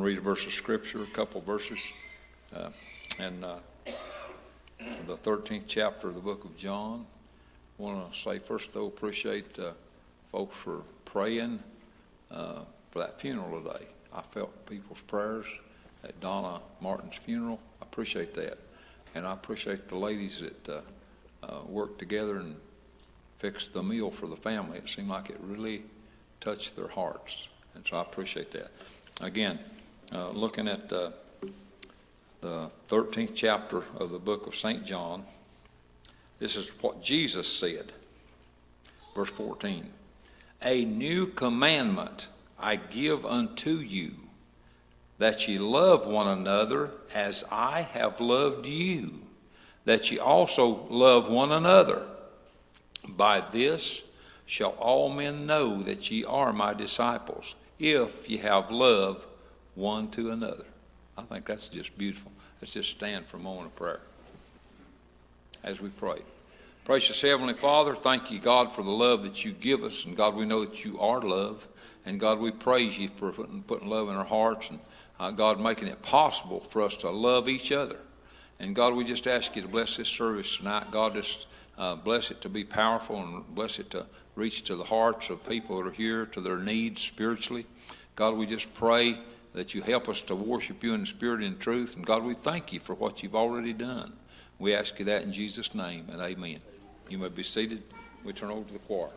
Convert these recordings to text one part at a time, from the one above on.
Read a verse of scripture, a couple verses. Uh, and uh, the 13th chapter of the book of John. I want to say, first, though, appreciate uh, folks for praying uh, for that funeral today. I felt people's prayers at Donna Martin's funeral. I appreciate that. And I appreciate the ladies that uh, uh, worked together and fixed the meal for the family. It seemed like it really touched their hearts. And so I appreciate that. Again, uh, looking at uh, the 13th chapter of the book of St. John, this is what Jesus said. Verse 14 A new commandment I give unto you, that ye love one another as I have loved you, that ye also love one another. By this shall all men know that ye are my disciples, if ye have love one to another. I think that's just beautiful. Let's just stand for a moment of prayer as we pray. Precious Heavenly Father, thank you, God, for the love that you give us. And God, we know that you are love. And God, we praise you for putting, putting love in our hearts and, uh, God, making it possible for us to love each other. And God, we just ask you to bless this service tonight. God, just uh, bless it to be powerful and bless it to reach to the hearts of people that are here, to their needs spiritually. God, we just pray that you help us to worship you in spirit and truth. And God, we thank you for what you've already done. We ask you that in Jesus' name, and amen. You may be seated. We turn over to the choir.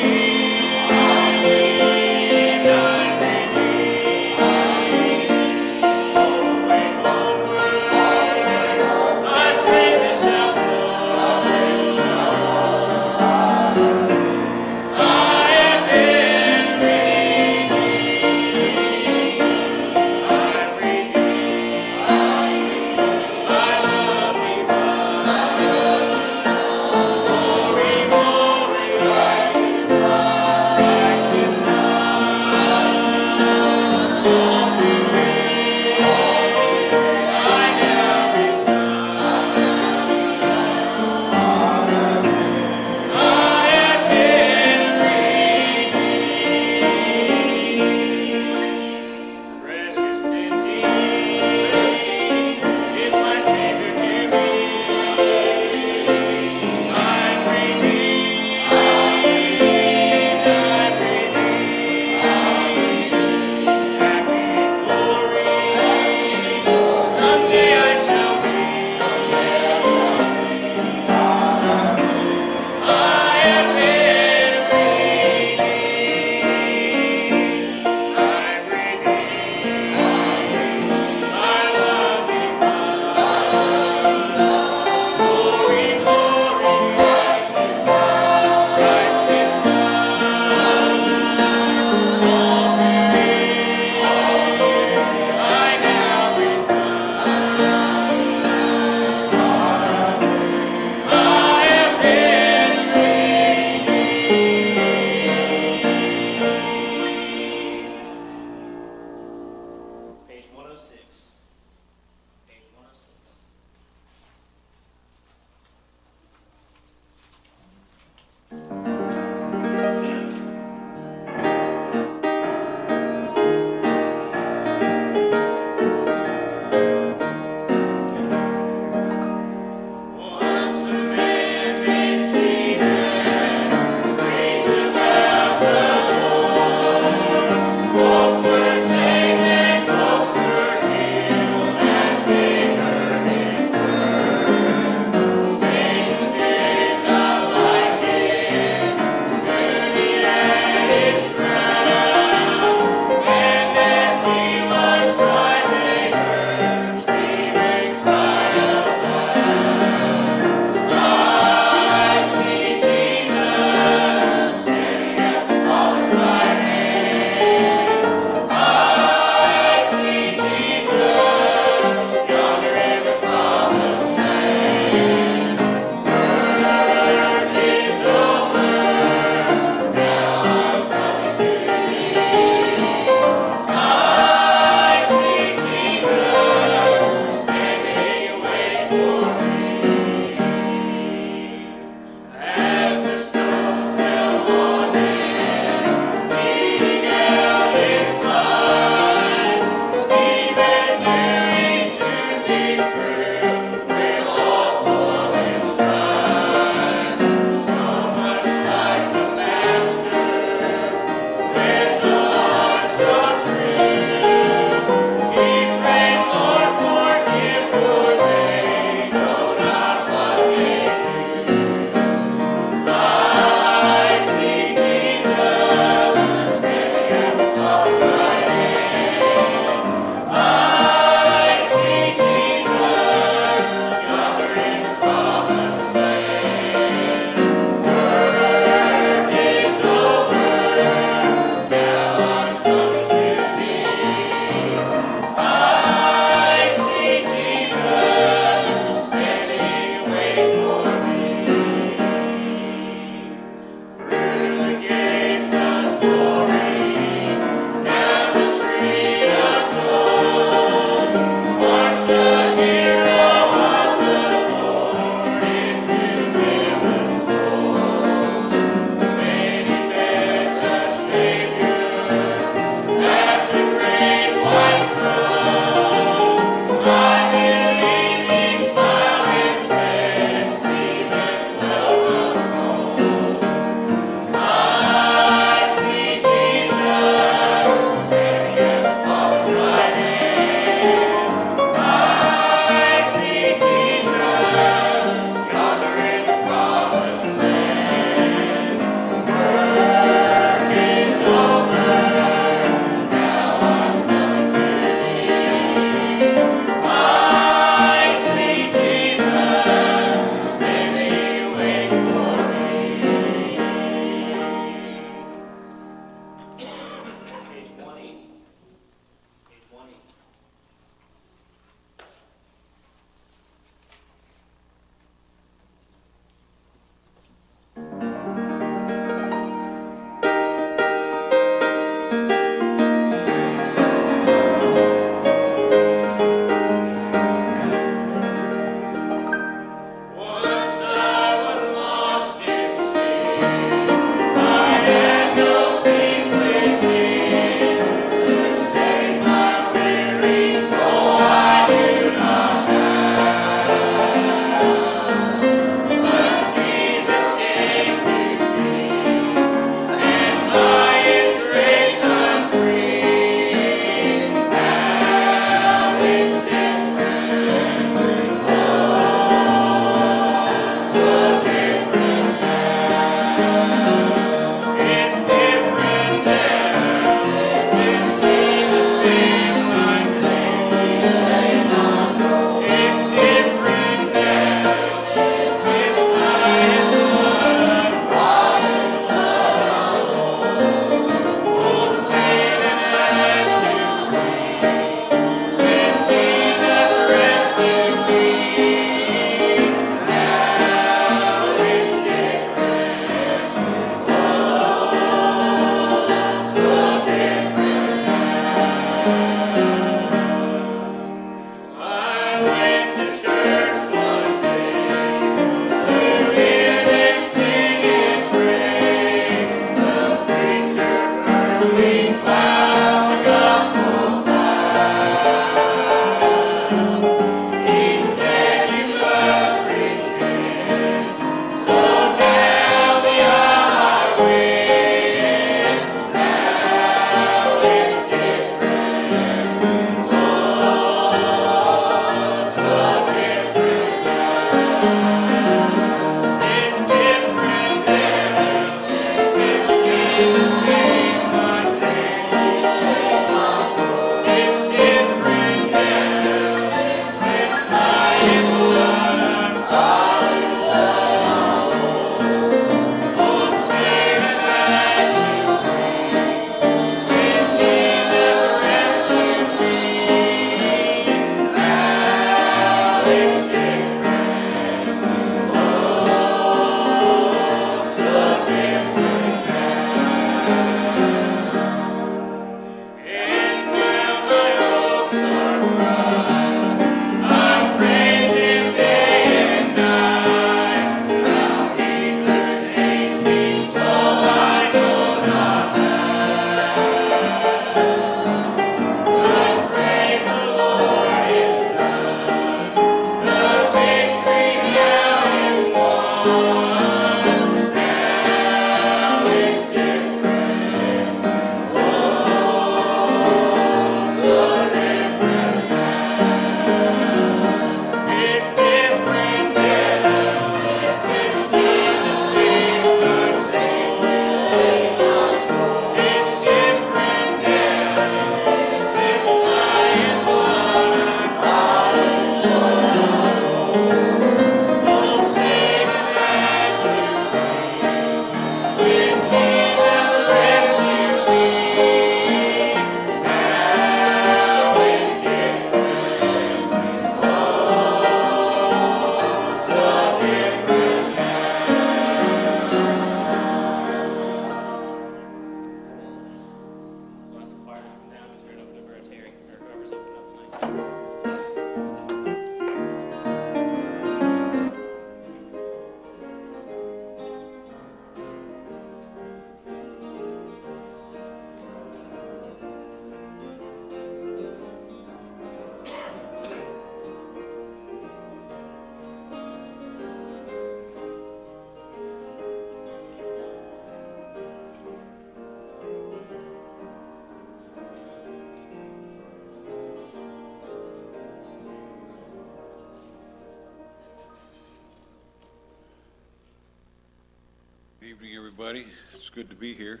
Good to be here.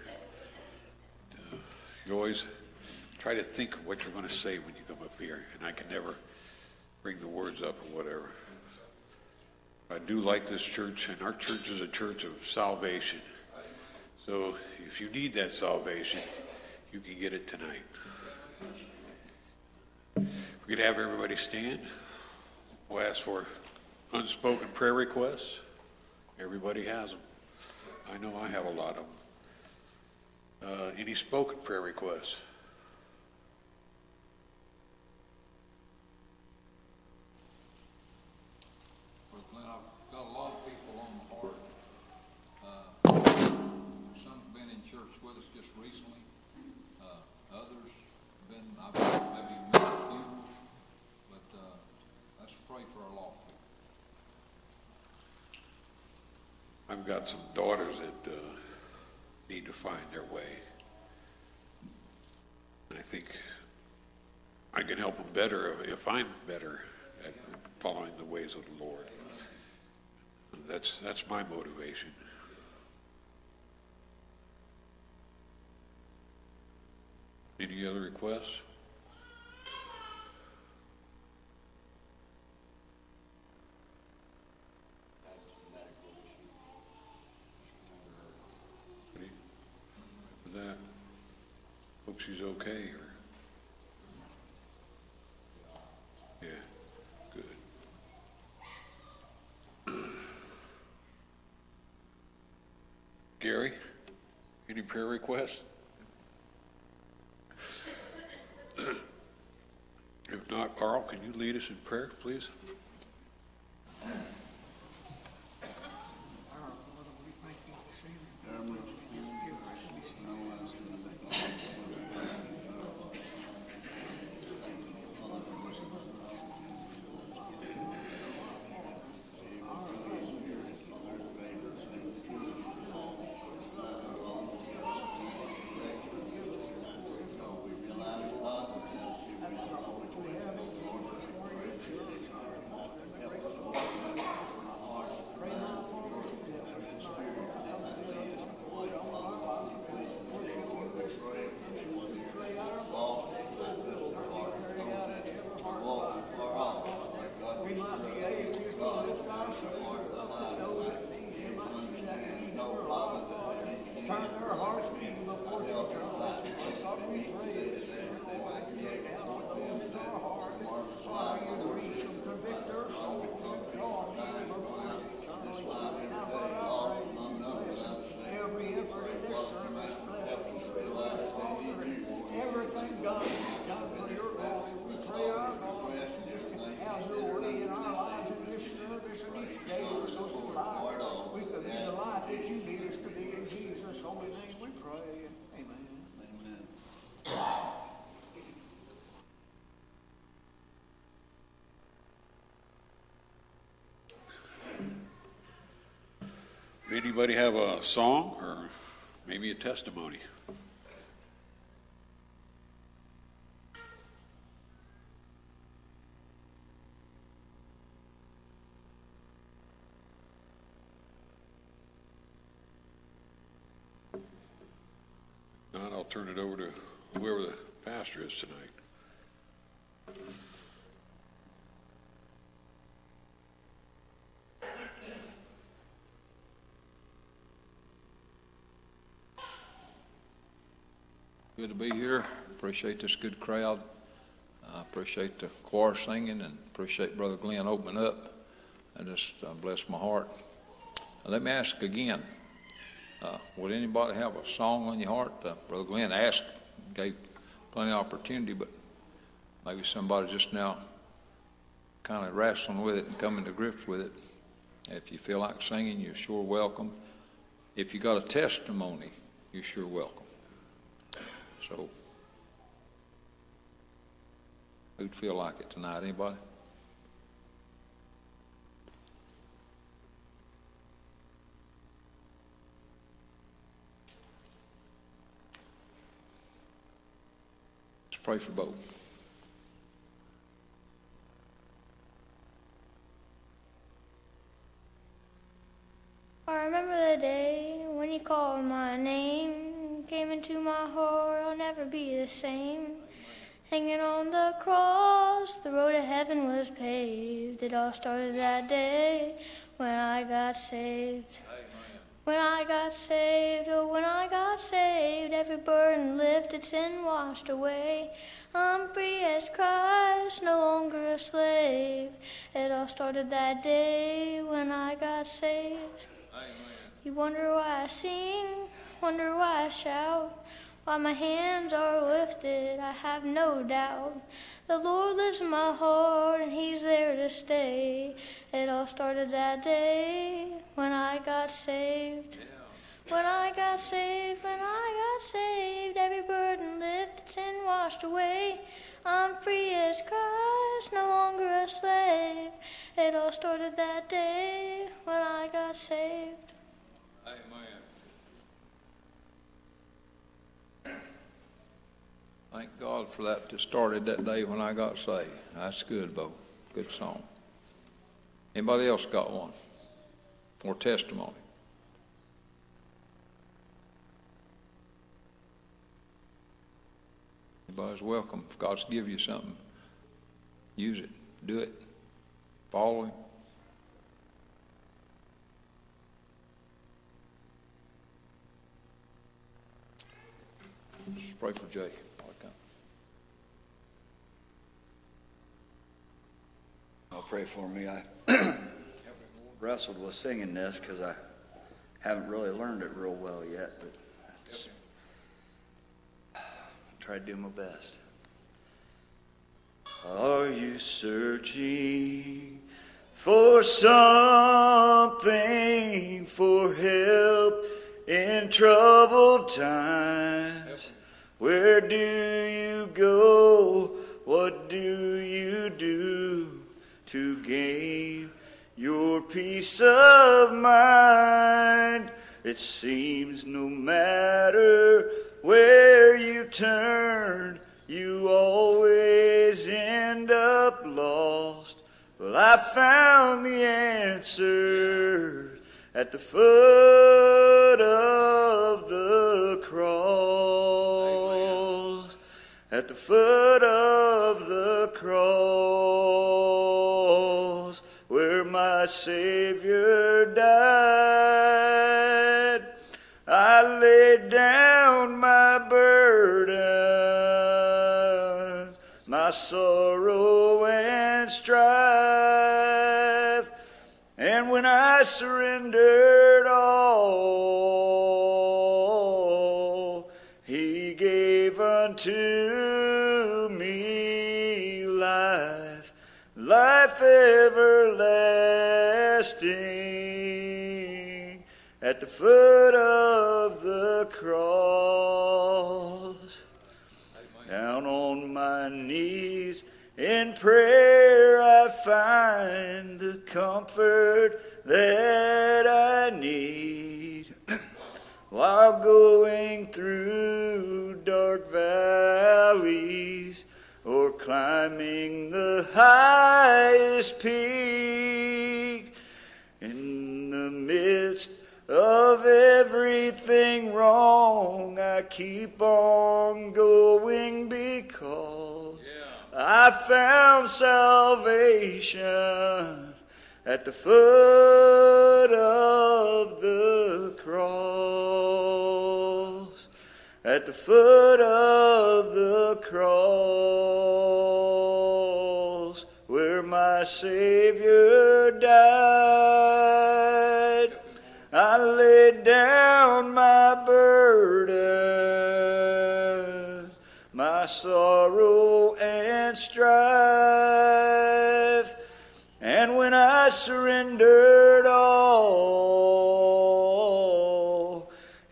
You always try to think of what you're going to say when you come up here, and I can never bring the words up or whatever. I do like this church, and our church is a church of salvation. So if you need that salvation, you can get it tonight. We could have everybody stand. We'll ask for unspoken prayer requests. Everybody has them. I know I have a lot of them. Uh, any spoken prayer requests? Well, Glenn, I've got a lot of people on the heart. Uh, Some have been in church with us just recently. Uh, Others been, I've maybe met funerals, but uh, let's pray for our lost people. I've got some daughters that uh, need to find their way. And I think I can help them better if I'm better at following the ways of the Lord. That's that's my motivation. Any other requests? Any- With that, hope she's okay, or? Yeah, good. Gary, any prayer requests? If not, Carl, can you lead us in prayer, please? Turn their hearts to you before you turn God, we pray that they might get down with those in our heart. Father, you reach them, convict their souls, and draw them before you eternally. Now, God, I pray that you bless every effort in this service, bless these bless Father, and everything God has done for your glory. We pray, our God, that you just have your way in our lives in this service and each day we're supposed to live. We could be the life that you need us to be in Jesus' holy name. We pray. Amen. Anybody have a song or maybe a testimony? Not, I'll turn it over to whoever the pastor is tonight. Good to be here. Appreciate this good crowd. I appreciate the choir singing and appreciate Brother Glenn opening up. I just uh, bless my heart. Let me ask again, uh, would anybody have a song on your heart? Uh, Brother Glenn asked, gave plenty of opportunity, but maybe somebody just now kind of wrestling with it and coming to grips with it. If you feel like singing, you're sure welcome. If you got a testimony, you're sure welcome. So, who'd feel like it tonight? Anybody? Let's pray for both. I remember the day when you called my name came into my heart, I'll never be the same. Hanging on the cross, the road to heaven was paved. It all started that day when I got saved. When I got saved, oh, when I got saved, every burden lifted, sin washed away. I'm free as Christ, no longer a slave. It all started that day when I got saved. You wonder why I sing, wonder why I shout, why my hands are lifted, I have no doubt. The Lord lives in my heart and He's there to stay. It all started that day when I got saved. When I got saved, when I got saved, every burden lifted, sin washed away. I'm free as Christ, no longer a slave. It all started that day when I got saved. Amen. Thank God for that that started that day when I got saved. That's good, Bo. Good song. Anybody else got one? More testimony? Anybody's welcome. If God's give you something, use it. Do it. Follow Him. Just pray for Jay. I'll pray for me. I wrestled with singing this because I haven't really learned it real well yet, but it's, try to do my best. Are you searching for something for help in troubled times? Where do you go? What do you do to gain your peace of mind? It seems no matter where you turn, you always end up lost. Well, I found the answer at the foot of the cross. At the foot of the cross, where my Savior died, I laid down my burdens, my sorrow and strife. And when I surrendered all, everlasting, at the foot of the cross. Down on my knees in prayer, I find the comfort that I need while going through dark valleys or climbing the highest peak. Midst of everything wrong, I keep on going because I found salvation at the foot of the cross. At the foot of the cross, where my Savior died, I laid down my burdens, my sorrow and strife. And when I surrendered all,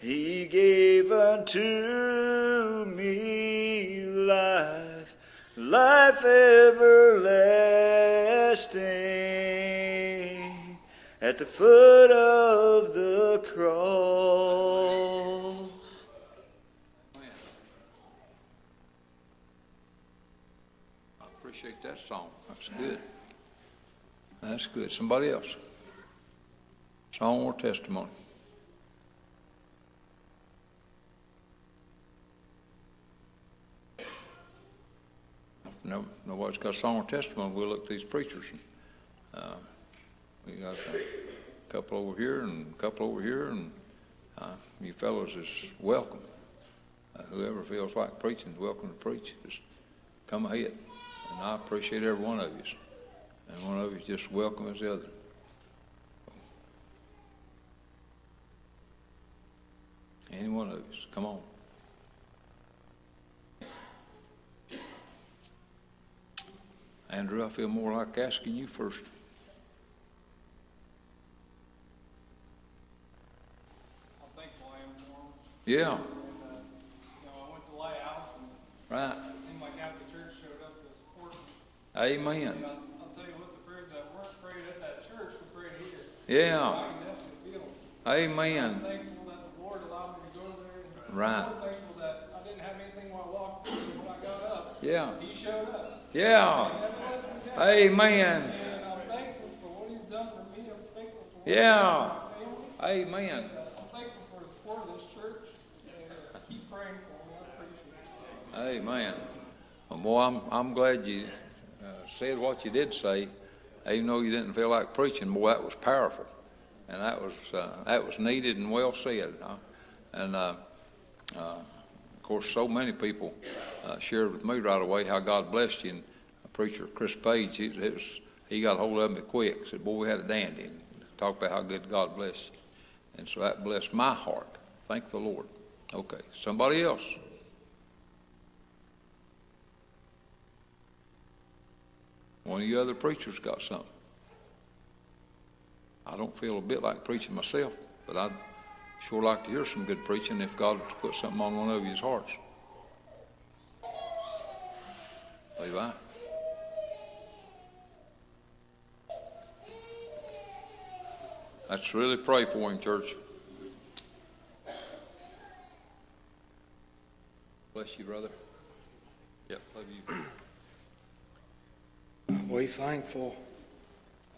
He gave unto me life, life everlasting, at the foot of the cross. I appreciate that song. That's good. That's good. Somebody else. Song or testimony? no, nobody's got a song or testimony, we'll look at these preachers. uh, We got a couple over here and a couple over here, and uh, you fellows is welcome. Uh, Whoever feels like preaching is welcome to preach. Just come ahead. And I appreciate every one of you. And one of you is just welcome as the other. Any one of you, come on. Andrew, I feel more like asking you first. I am. Yeah, And, uh, you know, I went to Lighthouse and right. it seemed like half the church showed up to support me. Amen. And I'll, I'll tell you what, the prayers that weren't prayed at that church were prayed here. Yeah, I can definitely feel them. amen. I'm thankful that the Lord allowed me to go there. And Right. I'm more thankful that I didn't have anything when I walked in, so when I got up, Yeah, He showed up. yeah. And never lets me down. Amen. And I'm thankful for what He's done for me. I'm thankful for what Yeah. He's done for my. Amen. I'm thankful for the support of this church. And uh, keep praying for me. I appreciate it. Amen. Well, boy, I'm, I'm glad you uh, said what you did say, even though you didn't feel like preaching. Boy, that was powerful, and that was uh, that was needed and well said. Uh, and uh, uh, course, so many people uh, shared with me right away how God blessed you. And preacher Chris Page, it, it was he got a hold of me quick. Said, "Boy, we had a dandy." And talked about how good God blessed you, and so that blessed my heart. Thank the Lord. Okay, somebody else. One of you other preachers got something. I don't feel a bit like preaching myself, but I'd sure like to hear some good preaching if God would put something on one of you's hearts. Levi? Let's really pray for him, church. Bless you, brother. Yep, love you. We thankful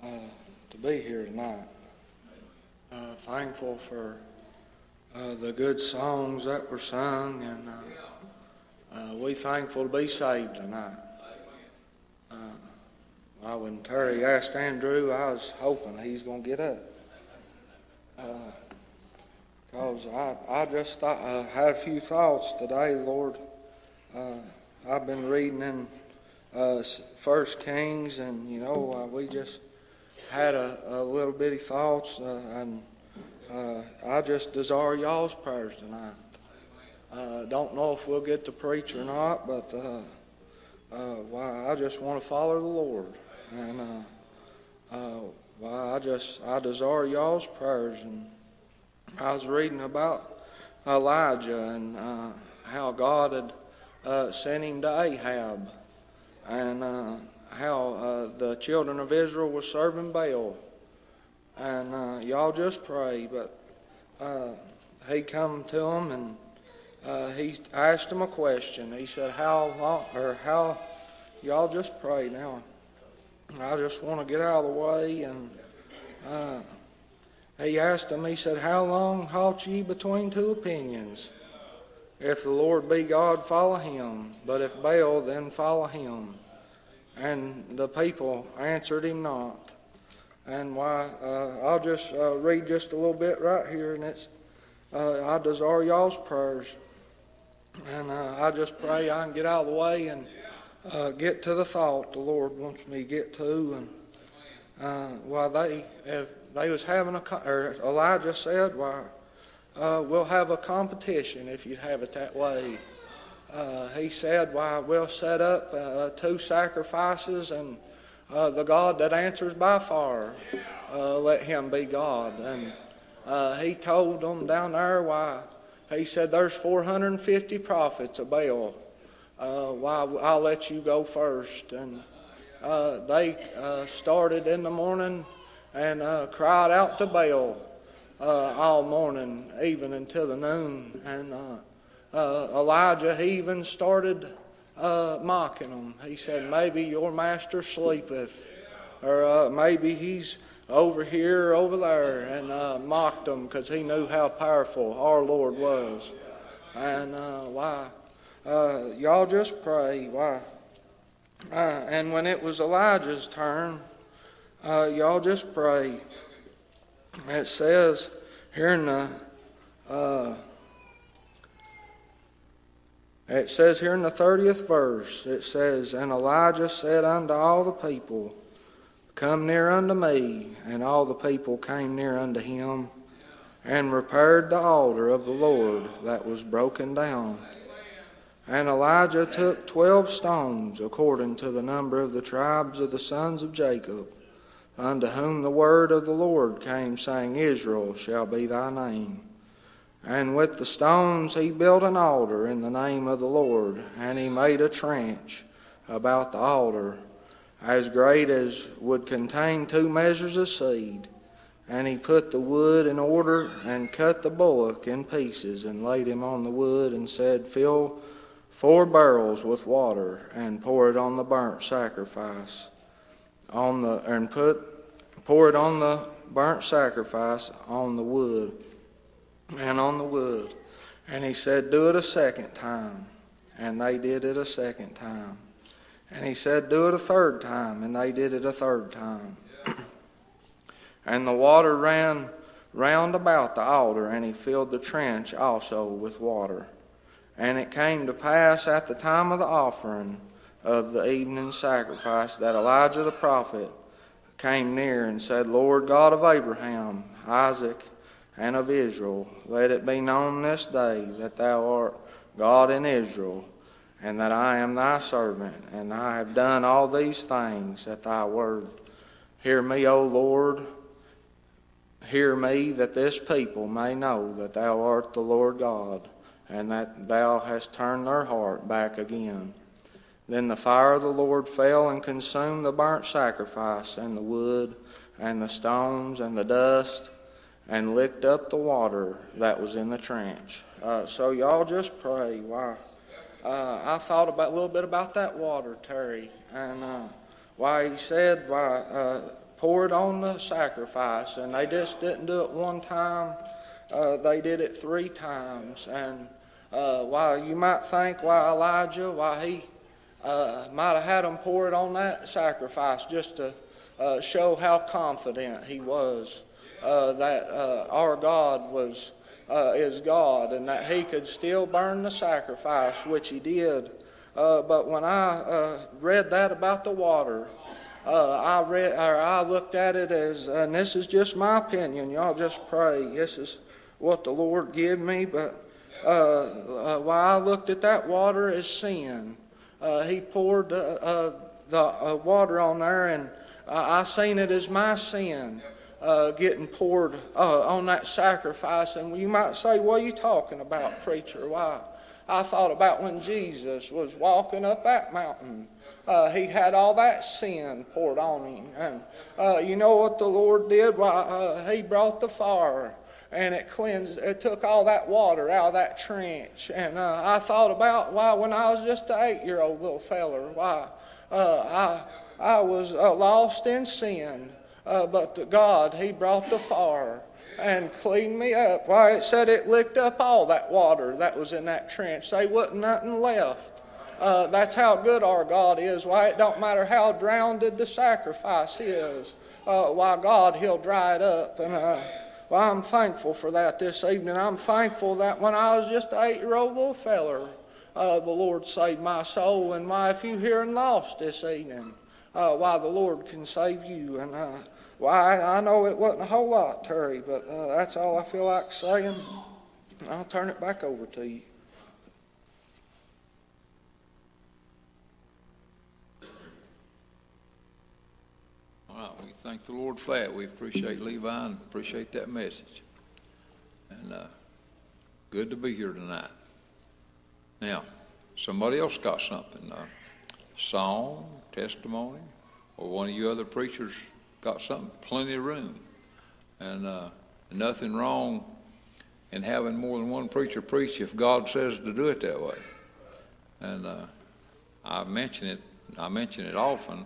uh, to be here tonight. Uh, thankful for uh, the good songs that were sung, and uh, uh, we thankful to be saved tonight. Uh, I, when Terry asked Andrew, I was hoping he's going to get up. Because I, I just thought, uh, had a few thoughts today, Lord. Uh, I've been reading in uh, First Kings, and you know, uh, we just had a, a little bitty thoughts, uh, and uh, I just desire y'all's prayers tonight. Uh, don't know if we'll get to preach or not, but uh, uh, why I just want to follow the Lord, and uh, why I just I desire y'all's prayers. And I was reading about Elijah and how God had sent him to Ahab and how the children of Israel were serving Baal. And uh, y'all just pray, but uh, he come to him and uh, he asked him a question. He said, "How long, or how?" Y'all just pray now. I just want to get out of the way, and uh, he asked him. He said, "How long halt ye between two opinions?" If the Lord be God, follow him. But if Baal, then follow him. And the people answered him not. And why, uh, I'll just uh, read just a little bit right here, and it's, uh, I desire y'all's prayers. And uh, I just pray I can get out of the way and uh, get to the thought the Lord wants me to get to. And uh, why they, if they was having a, or Elijah said, why, we'll have a competition if you'd have it that way. He said, Why, we'll set up two sacrifices, and uh, the God that answers by fire, uh, let him be God. And uh, he told them down there, Why, he said, There's 450 prophets of Baal. Uh, why, I'll let you go first. And uh, they uh, started in the morning and cried out to Baal all morning, even until the noon. And Elijah he even started uh, mocking them. He said, "Maybe your master sleepeth, or uh, maybe he's over here or over there," and uh, mocked them because he knew how powerful our Lord was. And uh, why? Uh, y'all just pray. Why? Uh, and when it was Elijah's turn, y'all just pray. It says here in the it says here in the 30th verse, it says, And Elijah said unto all the people, Come near unto me. And all the people came near unto him, and repaired the altar of the Lord that was broken down. And Elijah took twelve stones, according to the number of the tribes of the sons of Jacob, unto whom the word of the Lord came, saying, Israel shall be thy name. And with the stones he built an altar in the name of the Lord, and he made a trench about the altar, as great as would contain two measures of seed. And he put the wood in order, and cut the bullock in pieces, and laid him on the wood, and said, Fill four barrels with water, and pour it on the burnt sacrifice, on the and put pour it on the burnt sacrifice on the wood and on the wood. And he said, Do it a second time. And they did it a second time. And he said, Do it a third time. And they did it a third time. and the water ran round about the altar, and he filled the trench also with water. And it came to pass at the time of the offering of the evening sacrifice that Elijah the prophet came near and said, Lord God of Abraham, Isaac, and of Israel. Let it be known this day that thou art God in Israel, and that I am thy servant, and I have done all these things at thy word. Hear me, O Lord. Hear me, that this people may know that thou art the Lord God, and that thou hast turned their heart back again. Then the fire of the Lord fell and consumed the burnt sacrifice, and the wood, and the stones, and the dust and licked up the water that was in the trench. Uh, so y'all just pray. Why? Uh, I thought about a little bit about that water, Terry, and uh, why he said, why uh, pour it on the sacrifice, and they just didn't do it one time. Uh, they did it three times, and uh, why you might think, why Elijah, why he might have had them pour it on that sacrifice just to show how confident he was uh, that uh, our God was uh, is God and that He could still burn the sacrifice, which He did. Uh, but when I uh, read that about the water, I read or I looked at it as, and this is just my opinion. Y'all just pray. This is what the Lord gave me, but. Uh, while I looked at that water as sin, he poured the water on there, and I seen it as my sin uh, getting poured uh, on that sacrifice. And you might say, What are you talking about, preacher? Why? I thought about when Jesus was walking up that mountain. Uh, he had all that sin poured on him. And uh, you know what the Lord did? Why, uh, he brought the fire and it cleansed, it took all that water out of that trench. And uh, I thought about why, when I was just an eight year old little feller, why I, I was lost in sin. Uh, but to God, He brought the fire and cleaned me up. Why, it said it licked up all that water that was in that trench. They wasn't nothing left. Uh, that's how good our God is. Why, it don't matter how drowned the sacrifice is. Uh, why, God, He'll dry it up. And uh, I'm thankful for that this evening. I'm thankful that when I was just an eight year old little feller, uh, the Lord saved my soul. And why, if you here and lost this evening, uh, why, the Lord can save you. And uh, why, I know it wasn't a whole lot, Terry, but uh, that's all I feel like saying. I'll turn it back over to you. All right, we thank the Lord for that. We appreciate Levi and appreciate that message. And uh, good to be here tonight. Now, somebody else got something. Uh, song, testimony, or one of you other preachers got something, plenty of room. And uh, nothing wrong in having more than one preacher preach if God says to do it that way. And uh, I mention it, I mention it often.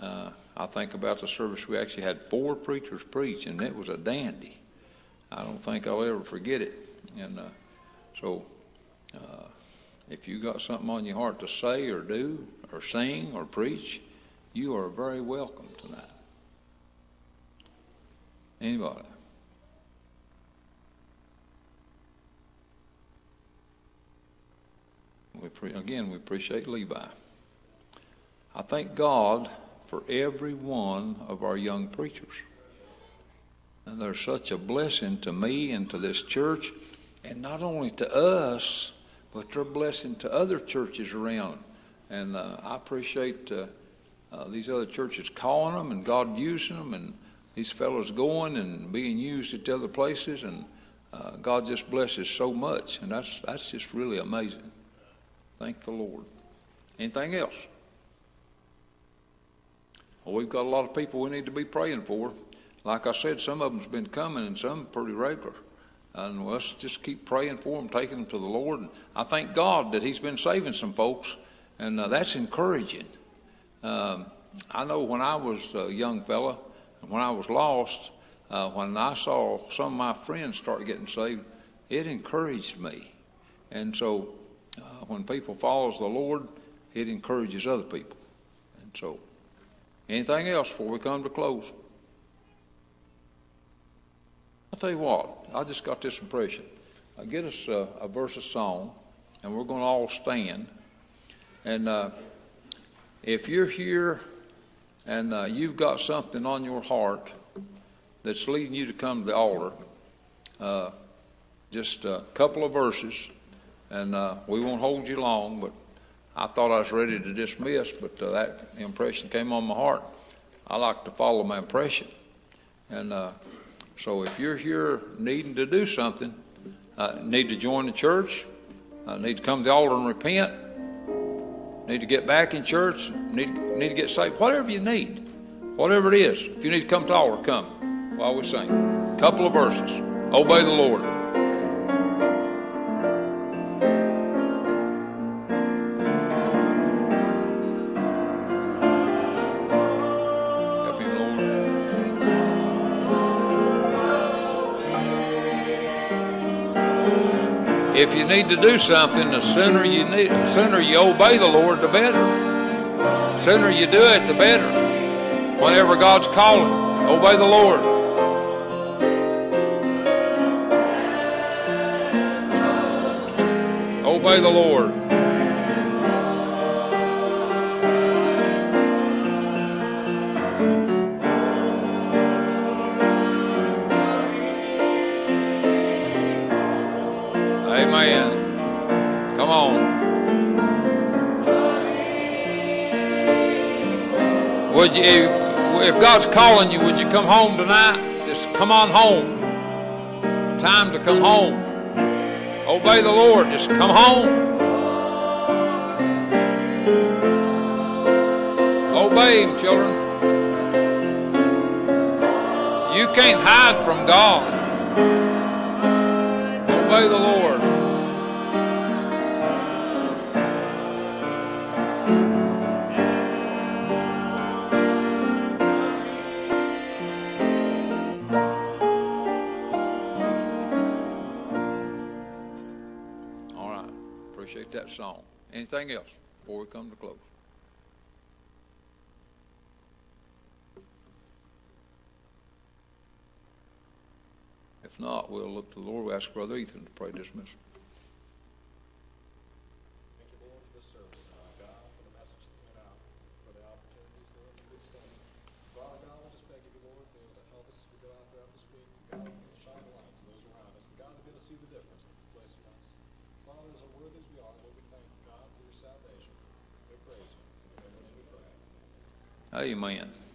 Uh, I think about the service we actually had four preachers preach, and it was a dandy. I don't think I'll ever forget it. And uh, so, uh, if you got something on your heart to say or do or sing or preach, you are very welcome tonight. Anybody? We pre- again, we appreciate Levi. I thank God for every one of our young preachers. And they're such a blessing to me and to this church, and not only to us, but they're a blessing to other churches around. And uh, I appreciate uh, uh, these other churches calling them and God using them, and these fellows going and being used at other places, and uh, God just blesses so much, and that's that's just really amazing. Thank the Lord. Anything else? Well, we've got a lot of people we need to be praying for. Like I said, some of them's been coming, and some pretty regular. And let's just keep praying for them, taking them to the Lord. And I thank God that He's been saving some folks, and uh, that's encouraging. Um, I know when I was a young fella, when I was lost, uh, when I saw some of my friends start getting saved, it encouraged me. And so uh, when people follows the Lord, it encourages other people. And so, anything else before we come to close? I'll tell you what, I just got this impression. Uh, get us uh, a verse of song, and we're going to all stand. And uh, if you're here and uh, you've got something on your heart that's leading you to come to the altar, uh, just a couple of verses, and uh, we won't hold you long, but I thought I was ready to dismiss, but uh, that impression came on my heart. I like to follow my impression. And uh, so if you're here needing to do something, uh, need to join the church, need to come to the altar and repent, need to get back in church, need, need to get saved, whatever you need, whatever it is. If you need to come to altar, come while we sing. A couple of verses. Obey the Lord. Need to do something, the sooner you need, the sooner you obey the Lord, the better. The sooner you do it, the better. Whenever God's calling, obey the Lord. Obey the Lord. Would you, if God's calling you, would you come home tonight? Just come on home. Time to come home. Obey the Lord. Just come home. Obey Him, children. You can't hide from God. Obey the Lord. Anything else before we come to close? If not, we'll look to the Lord. We'll ask Brother Ethan to pray dismissal. Thank you, Lord, for this service, uh, God, for the message that went out, for the opportunities, Lord, and good study. Father God, we just beg you, Lord, to, to help us as we go out throughout this week. God, to shine the light to those around us. And God, to be able to see the difference that you've placed in us. Father, as unworthy as we are, Lord, we thank you, God, for your salvation. We praise you. In your name we pray. Amen.